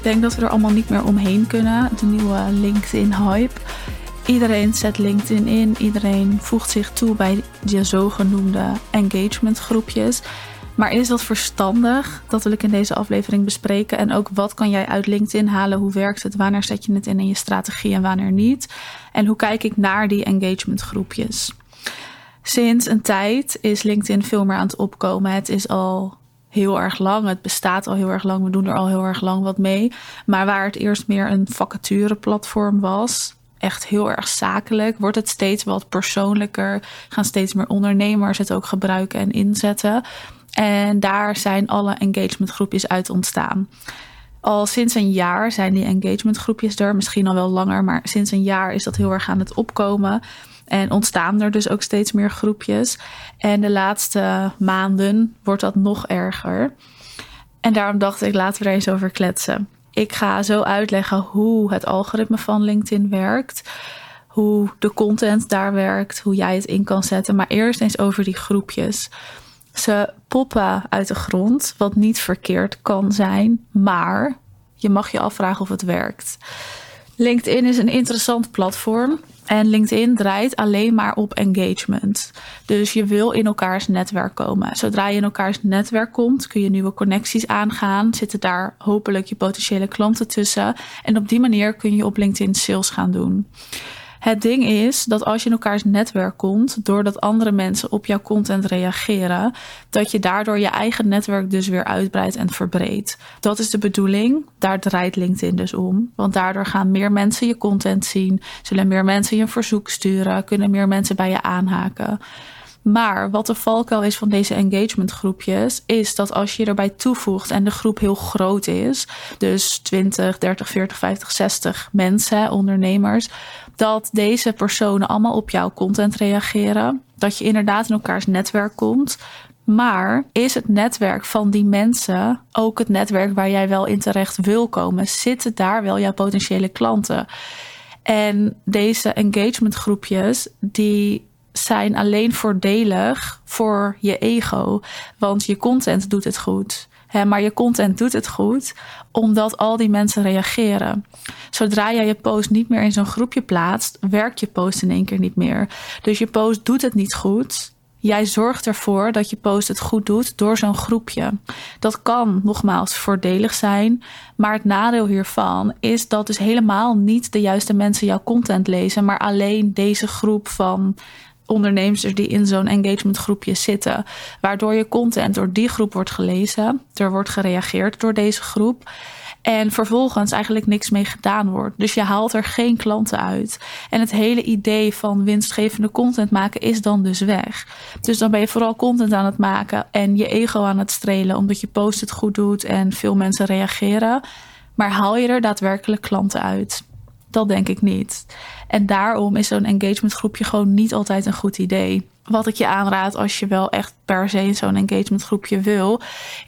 Ik denk dat we er allemaal niet meer omheen kunnen. De nieuwe LinkedIn-hype. Iedereen zet LinkedIn in. Iedereen voegt zich toe bij de zogenoemde engagementgroepjes. Maar is dat verstandig? Dat wil ik in deze aflevering bespreken. En ook wat kan jij uit LinkedIn halen? Hoe werkt het? Wanneer zet je het in in je strategie en wanneer niet? En hoe kijk ik naar die engagementgroepjes? Sinds een tijd is LinkedIn veel meer aan het opkomen. Het is al heel erg lang. Het bestaat al heel erg lang. We doen er al heel erg lang wat mee. Maar waar het eerst meer een vacatureplatform was, echt heel erg zakelijk, wordt het steeds wat persoonlijker. Gaan steeds meer ondernemers het ook gebruiken en inzetten. En daar zijn alle engagementgroepjes uit ontstaan. Al sinds een jaar zijn die engagementgroepjes er, misschien al wel langer, maar sinds een jaar is dat heel erg aan het opkomen. En ontstaan er dus ook steeds meer groepjes. En de laatste maanden wordt dat nog erger. En daarom dacht ik, laten we er eens over kletsen. Ik ga zo uitleggen hoe het algoritme van LinkedIn werkt. Hoe de content daar werkt, hoe jij het in kan zetten. Maar eerst eens over die groepjes. Ze poppen uit de grond, wat niet verkeerd kan zijn, maar je mag je afvragen of het werkt. LinkedIn is een interessant platform en LinkedIn draait alleen maar op engagement. Dus je wil in elkaars netwerk komen. Zodra je in elkaars netwerk komt, kun je nieuwe connecties aangaan. Zitten daar hopelijk je potentiële klanten tussen. En op die manier kun je op LinkedIn sales gaan doen. Het ding is dat als je in elkaars netwerk komt, doordat andere mensen op jouw content reageren, dat je daardoor je eigen netwerk dus weer uitbreidt en verbreedt. Dat is de bedoeling. Daar draait LinkedIn dus om. Want daardoor gaan meer mensen je content zien, zullen meer mensen je een verzoek sturen, kunnen meer mensen bij je aanhaken. Maar wat de valkuil is van deze engagementgroepjes, is dat als je erbij toevoegt en de groep heel groot is, dus 20, 30, 40, 50, 60 mensen, ondernemers, dat deze personen allemaal op jouw content reageren. Dat je inderdaad in elkaars netwerk komt. Maar is het netwerk van die mensen ook het netwerk waar jij wel in terecht wil komen? Zitten daar wel jouw potentiële klanten? En deze engagementgroepjes, die zijn alleen voordelig voor je ego. Want je content doet het goed. Maar je content doet het goed omdat al die mensen reageren. Zodra jij je post niet meer in zo'n groepje plaatst, werkt je post in één keer niet meer. Dus je post doet het niet goed. Jij zorgt ervoor dat je post het goed doet door zo'n groepje. Dat kan nogmaals voordelig zijn, maar het nadeel hiervan is dat dus helemaal niet de juiste mensen jouw content lezen, maar alleen deze groep van ondernemers die in zo'n engagementgroepje zitten. Waardoor je content door die groep wordt gelezen. Er wordt gereageerd door deze groep. En vervolgens eigenlijk niks mee gedaan wordt. Dus je haalt er geen klanten uit. En het hele idee van winstgevende content maken is dan dus weg. Dus dan ben je vooral content aan het maken en je ego aan het strelen. Omdat je post het goed doet en veel mensen reageren. Maar haal je er daadwerkelijk klanten uit? Dat denk ik niet. En daarom is zo'n engagementgroepje gewoon niet altijd een goed idee. Wat ik je aanraad als je wel echt per se zo'n engagementgroepje wil,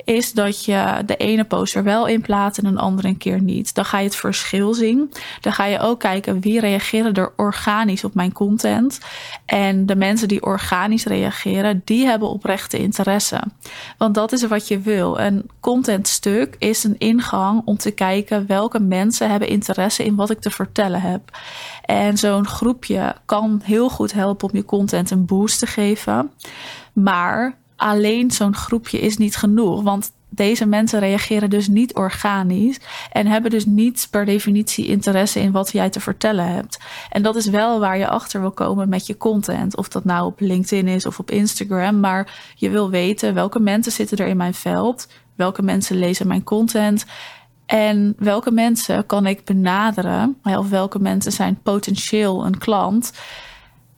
is dat je de ene poster wel in plaatst en een andere een keer niet. Dan ga je het verschil zien. Dan ga je ook kijken wie reageren er organisch op mijn content. En de mensen die organisch reageren, die hebben oprechte interesse. Want dat is wat je wil. Een contentstuk is een ingang om te kijken welke mensen hebben interesse in wat ik te vertellen heb. En zo'n groepje kan heel goed helpen om je content een boost te geven. Maar alleen zo'n groepje is niet genoeg. Want deze mensen reageren dus niet organisch en hebben dus niet per definitie interesse in wat jij te vertellen hebt. En dat is wel waar je achter wil komen met je content. Of dat nou op LinkedIn is of op Instagram. Maar je wil weten welke mensen zitten er in mijn veld. Welke mensen lezen mijn content. En welke mensen kan ik benaderen? Of welke mensen zijn potentieel een klant?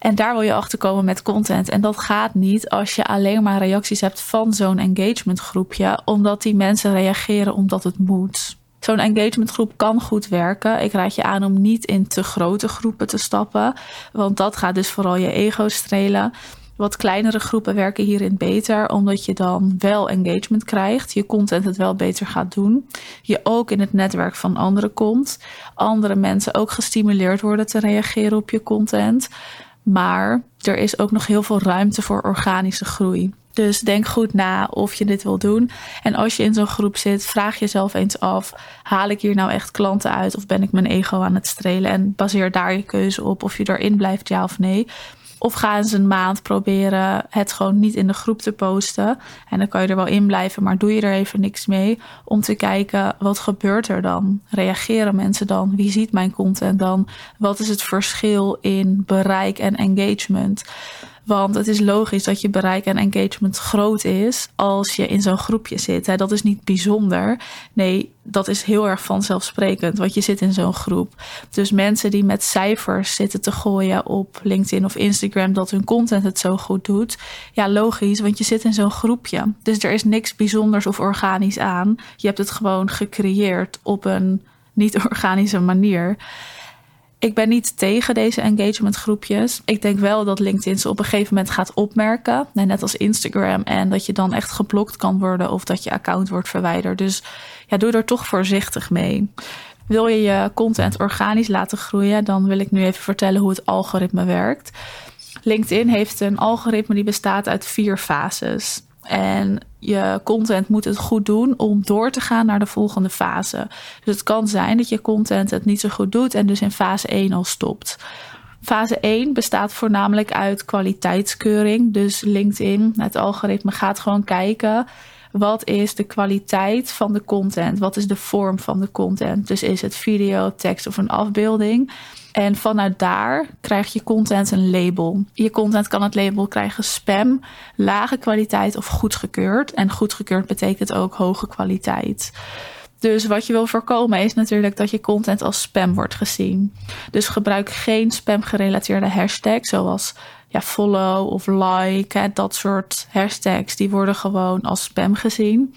En daar wil je achter komen met content. En dat gaat niet als je alleen maar reacties hebt van zo'n engagementgroepje, omdat die mensen reageren omdat het moet. Zo'n engagementgroep kan goed werken. Ik raad je aan om niet in te grote groepen te stappen, want dat gaat dus vooral je ego strelen. Wat kleinere groepen werken hierin beter, omdat je dan wel engagement krijgt, je content het wel beter gaat doen, je ook in het netwerk van anderen komt, andere mensen ook gestimuleerd worden te reageren op je content. Maar er is ook nog heel veel ruimte voor organische groei. Dus denk goed na of je dit wil doen. En als je in zo'n groep zit, vraag jezelf eens af: haal ik hier nou echt klanten uit of ben ik mijn ego aan het strelen? En baseer daar je keuze op of je erin blijft, ja of nee. Of ga eens een maand proberen het gewoon niet in de groep te posten. En dan kan je er wel in blijven, maar doe je er even niks mee. Om te kijken, wat gebeurt er dan? Reageren mensen dan? Wie ziet mijn content dan? Wat is het verschil in bereik en engagement? Want het is logisch dat je bereik en engagement groot is als je in zo'n groepje zit. Dat is niet bijzonder. Nee, dat is heel erg vanzelfsprekend, want je zit in zo'n groep. Dus mensen die met cijfers zitten te gooien op LinkedIn of Instagram dat hun content het zo goed doet. Ja, logisch, want je zit in zo'n groepje. Dus er is niks bijzonders of organisch aan. Je hebt het gewoon gecreëerd op een niet-organische manier. Ik ben niet tegen deze engagementgroepjes. Ik denk wel dat LinkedIn ze op een gegeven moment gaat opmerken. Net als Instagram. En dat je dan echt geblokt kan worden of dat je account wordt verwijderd. Dus ja, doe er toch voorzichtig mee. Wil je je content organisch laten groeien, dan wil ik nu even vertellen hoe het algoritme werkt. LinkedIn heeft een algoritme die bestaat uit vier fases. En je content moet het goed doen om door te gaan naar de volgende fase. Dus het kan zijn dat je content het niet zo goed doet en dus in fase 1 al stopt. Fase 1 bestaat voornamelijk uit kwaliteitskeuring. Dus LinkedIn, het algoritme gaat gewoon kijken. Wat is de kwaliteit van de content? Wat is de vorm van de content? Dus is het video, tekst of een afbeelding? En vanuit daar krijg je content een label. Je content kan het label krijgen spam, lage kwaliteit of goedgekeurd. En goedgekeurd betekent ook hoge kwaliteit. Dus wat je wil voorkomen is natuurlijk dat je content als spam wordt gezien. Dus gebruik geen spam gerelateerde hashtags zoals ja, follow of like. Dat soort hashtags die worden gewoon als spam gezien.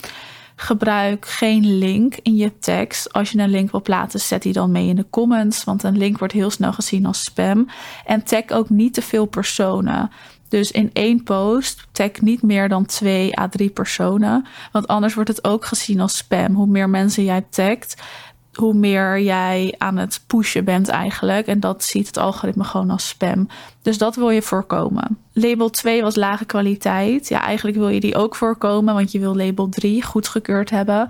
Gebruik geen link in je tekst. Als je een link wil plaatsen, zet die dan mee in de comments. Want een link wordt heel snel gezien als spam. En tag ook niet te veel personen. Dus in één post tag niet meer dan twee à drie personen. Want anders wordt het ook gezien als spam. Hoe meer mensen jij tagt, hoe meer jij aan het pushen bent eigenlijk. En dat ziet het algoritme gewoon als spam. Dus dat wil je voorkomen. Label 2 was lage kwaliteit. Ja, eigenlijk wil je die ook voorkomen, want je wil label 3 goedgekeurd hebben.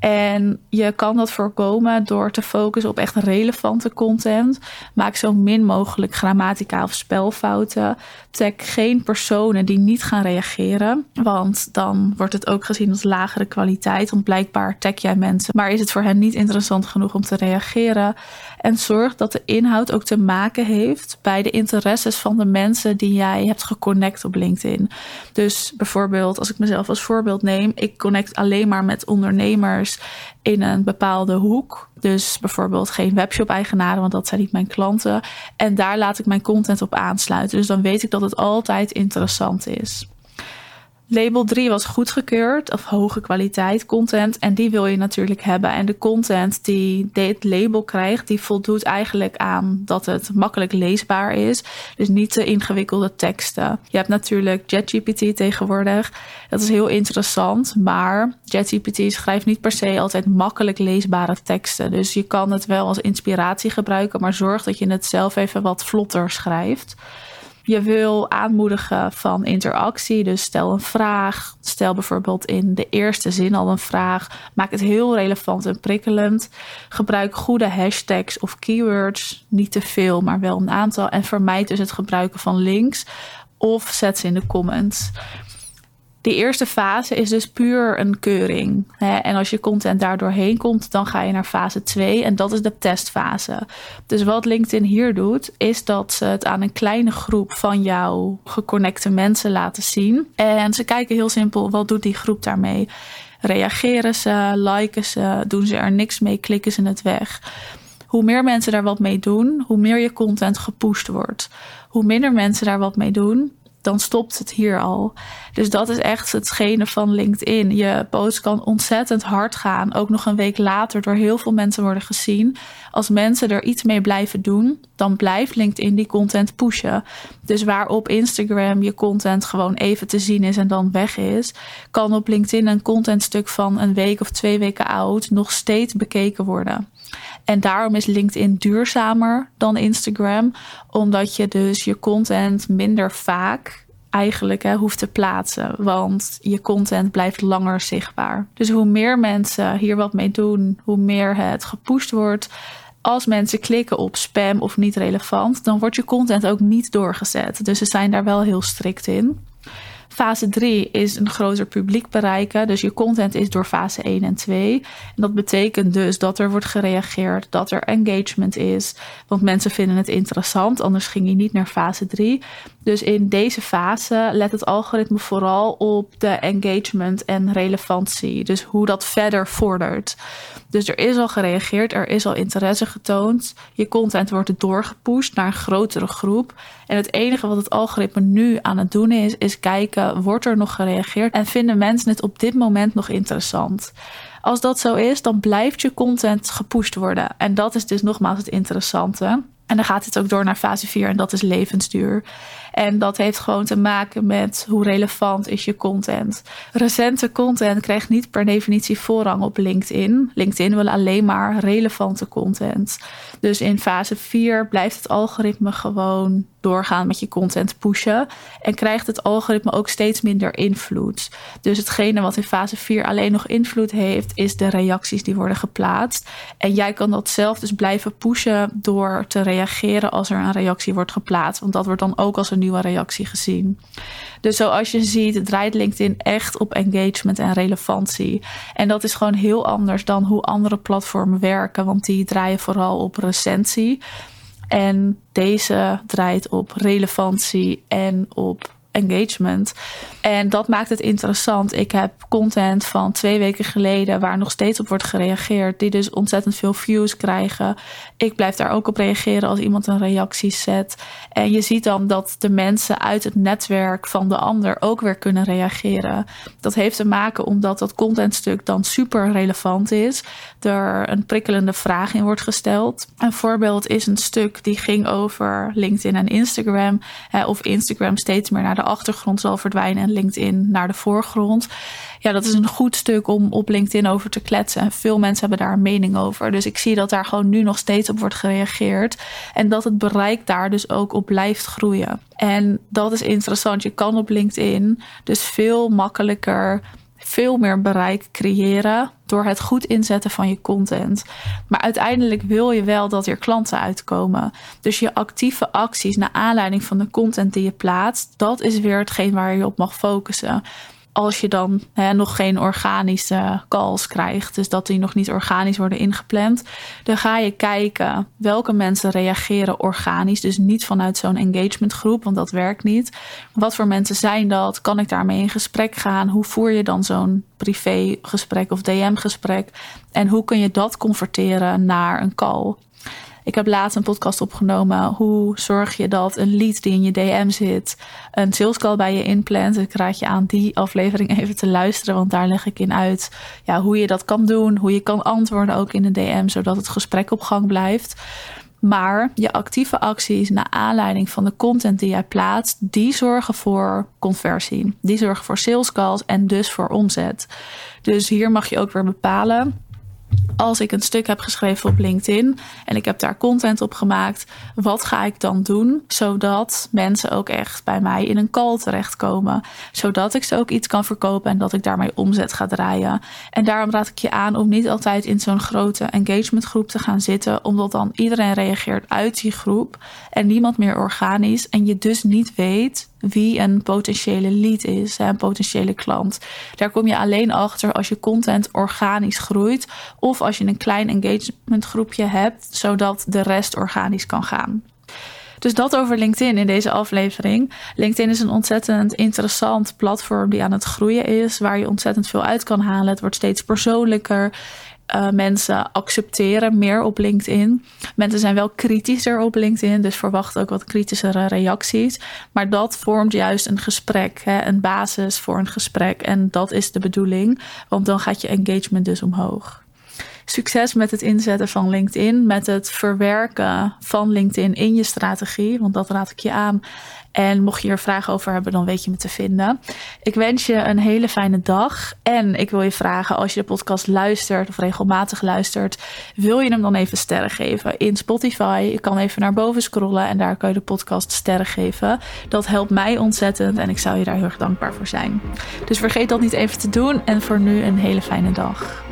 En je kan dat voorkomen door te focussen op echt relevante content. Maak zo min mogelijk grammatica of spelfouten. Tag geen personen die niet gaan reageren. Want dan wordt het ook gezien als lagere kwaliteit. Want blijkbaar tag jij mensen, maar is het voor hen niet interessant genoeg om te reageren. En zorg dat de inhoud ook te maken heeft bij de interesses van de mensen die jij hebt geconnect op LinkedIn. Dus bijvoorbeeld, als ik mezelf als voorbeeld neem, ik connect alleen maar met ondernemers in een bepaalde hoek. Dus bijvoorbeeld geen webshop-eigenaren, want dat zijn niet mijn klanten. En daar laat ik mijn content op aansluiten. Dus dan weet ik dat het altijd interessant is. Label 3 was goedgekeurd of hoge kwaliteit content. En die wil je natuurlijk hebben. En de content die dit label krijgt, die voldoet eigenlijk aan dat het makkelijk leesbaar is. Dus niet te ingewikkelde teksten. Je hebt natuurlijk ChatGPT tegenwoordig. Dat is heel interessant. Maar ChatGPT schrijft niet per se altijd makkelijk leesbare teksten. Dus je kan het wel als inspiratie gebruiken. Maar zorg dat je het zelf even wat vlotter schrijft. Je wil aanmoedigen van interactie. Dus stel een vraag. Stel bijvoorbeeld in de eerste zin al een vraag. Maak het heel relevant en prikkelend. Gebruik goede hashtags of keywords. Niet te veel, maar wel een aantal. En vermijd dus het gebruiken van links. Of zet ze in de comments. De eerste fase is dus puur een keuring. En als je content daardoor heen komt, dan ga je naar fase 2 en dat is de testfase. Dus wat LinkedIn hier doet, is dat ze het aan een kleine groep van jouw geconnecte mensen laten zien. En ze kijken heel simpel, wat doet die groep daarmee? Reageren ze, liken ze, doen ze er niks mee, klikken ze het weg. Hoe meer mensen daar wat mee doen, hoe meer je content gepusht wordt. Hoe minder mensen daar wat mee doen, dan stopt het hier al. Dus dat is echt hetgene van LinkedIn. Je post kan ontzettend hard gaan. Ook nog een week later door heel veel mensen worden gezien. Als mensen er iets mee blijven doen, dan blijft LinkedIn die content pushen. Dus waar op Instagram je content gewoon even te zien is en dan weg is, kan op LinkedIn een contentstuk van een week of twee weken oud nog steeds bekeken worden. En daarom is LinkedIn duurzamer dan Instagram, omdat je dus je content minder vaak eigenlijk hè, hoeft te plaatsen. Want je content blijft langer zichtbaar. Dus hoe meer mensen hier wat mee doen, hoe meer het gepusht wordt. Als mensen klikken op spam of niet relevant, dan wordt je content ook niet doorgezet. Dus ze zijn daar wel heel strikt in. Fase 3 is een groter publiek bereiken. Dus je content is door fase 1 en 2. En dat betekent dus dat er wordt gereageerd, dat er engagement is. Want mensen vinden het interessant, anders ging je niet naar fase 3. Dus in deze fase let het algoritme vooral op de engagement en relevantie. Dus hoe dat verder vordert. Dus er is al gereageerd, er is al interesse getoond. Je content wordt doorgepusht naar een grotere groep. En het enige wat het algoritme nu aan het doen is, is kijken, wordt er nog gereageerd en vinden mensen het op dit moment nog interessant? Als dat zo is, dan blijft je content gepusht worden. En dat is dus nogmaals het interessante. En dan gaat het ook door naar fase 4 en dat is levensduur. En dat heeft gewoon te maken met hoe relevant is je content. Recente content krijgt niet per definitie voorrang op LinkedIn. LinkedIn wil alleen maar relevante content. Dus in fase 4 blijft het algoritme gewoon doorgaan met je content pushen. En krijgt het algoritme ook steeds minder invloed. Dus hetgene wat in fase 4 alleen nog invloed heeft, is de reacties die worden geplaatst. En jij kan dat zelf dus blijven pushen door te reageren als er een reactie wordt geplaatst. Want dat wordt dan ook als een nieuwe reactie gezien. Dus zoals je ziet, draait LinkedIn echt op engagement en relevantie. En dat is gewoon heel anders dan hoe andere platformen werken, want die draaien vooral op recensie. En deze draait op relevantie en op engagement. En dat maakt het interessant. Ik heb content van twee weken geleden waar nog steeds op wordt gereageerd, die dus ontzettend veel views krijgen. Ik blijf daar ook op reageren als iemand een reactie zet. En je ziet dan dat de mensen uit het netwerk van de ander ook weer kunnen reageren. Dat heeft te maken omdat dat contentstuk dan super relevant is. Er een prikkelende vraag in wordt gesteld. Een voorbeeld is een stuk die ging over LinkedIn en Instagram. Of Instagram steeds meer naar de achtergrond zal verdwijnen en LinkedIn naar de voorgrond. Ja, dat is een goed stuk om op LinkedIn over te kletsen. En veel mensen hebben daar een mening over. Dus ik zie dat daar gewoon nu nog steeds op wordt gereageerd. En dat het bereik daar dus ook op blijft groeien. En dat is interessant. Je kan op LinkedIn dus veel makkelijker veel meer bereik creëren door het goed inzetten van je content. Maar uiteindelijk wil je wel dat er klanten uitkomen. Dus je actieve acties naar aanleiding van de content die je plaatst, dat is weer hetgeen waar je op mag focussen als je dan hè, nog geen organische calls krijgt, dus dat die nog niet organisch worden ingepland, dan ga je kijken welke mensen reageren organisch, dus niet vanuit zo'n engagementgroep, want dat werkt niet. Wat voor mensen zijn dat? Kan ik daarmee in gesprek gaan? Hoe voer je dan zo'n privégesprek of DM-gesprek? En hoe kun je dat converteren naar een call? Ik heb laatst een podcast opgenomen. Hoe zorg je dat een lead die in je DM zit, een sales call bij je inplant? Ik raad je aan die aflevering even te luisteren, want daar leg ik in uit ja, hoe je dat kan doen, hoe je kan antwoorden ook in de DM, zodat het gesprek op gang blijft. Maar je actieve acties naar aanleiding van de content die jij plaatst, die zorgen voor conversie. Die zorgen voor sales calls en dus voor omzet. Dus hier mag je ook weer bepalen als ik een stuk heb geschreven op LinkedIn en ik heb daar content op gemaakt, wat ga ik dan doen zodat mensen ook echt bij mij in een call terechtkomen, zodat ik ze ook iets kan verkopen en dat ik daarmee omzet ga draaien. En daarom raad ik je aan om niet altijd in zo'n grote engagementgroep te gaan zitten, omdat dan iedereen reageert uit die groep en niemand meer organisch en je dus niet weet wie een potentiële lead is, een potentiële klant. Daar kom je alleen achter als je content organisch groeit of als je een klein engagement groepje hebt, zodat de rest organisch kan gaan. Dus dat over LinkedIn in deze aflevering. LinkedIn is een ontzettend interessant platform die aan het groeien is, waar je ontzettend veel uit kan halen. Het wordt steeds persoonlijker. Uh, mensen accepteren meer op LinkedIn. Mensen zijn wel kritischer op LinkedIn, dus verwacht ook wat kritischere reacties. Maar dat vormt juist een gesprek, hè, een basis voor een gesprek. En dat is de bedoeling, want dan gaat je engagement dus omhoog. Succes met het inzetten van LinkedIn, met het verwerken van LinkedIn in je strategie, want dat raad ik je aan. En mocht je er vragen over hebben, dan weet je me te vinden. Ik wens je een hele fijne dag. En ik wil je vragen, als je de podcast luistert of regelmatig luistert, wil je hem dan even sterren geven in Spotify? Je kan even naar boven scrollen en daar kan je de podcast sterren geven. Dat helpt mij ontzettend en ik zou je daar heel erg dankbaar voor zijn. Dus vergeet dat niet even te doen. En voor nu een hele fijne dag.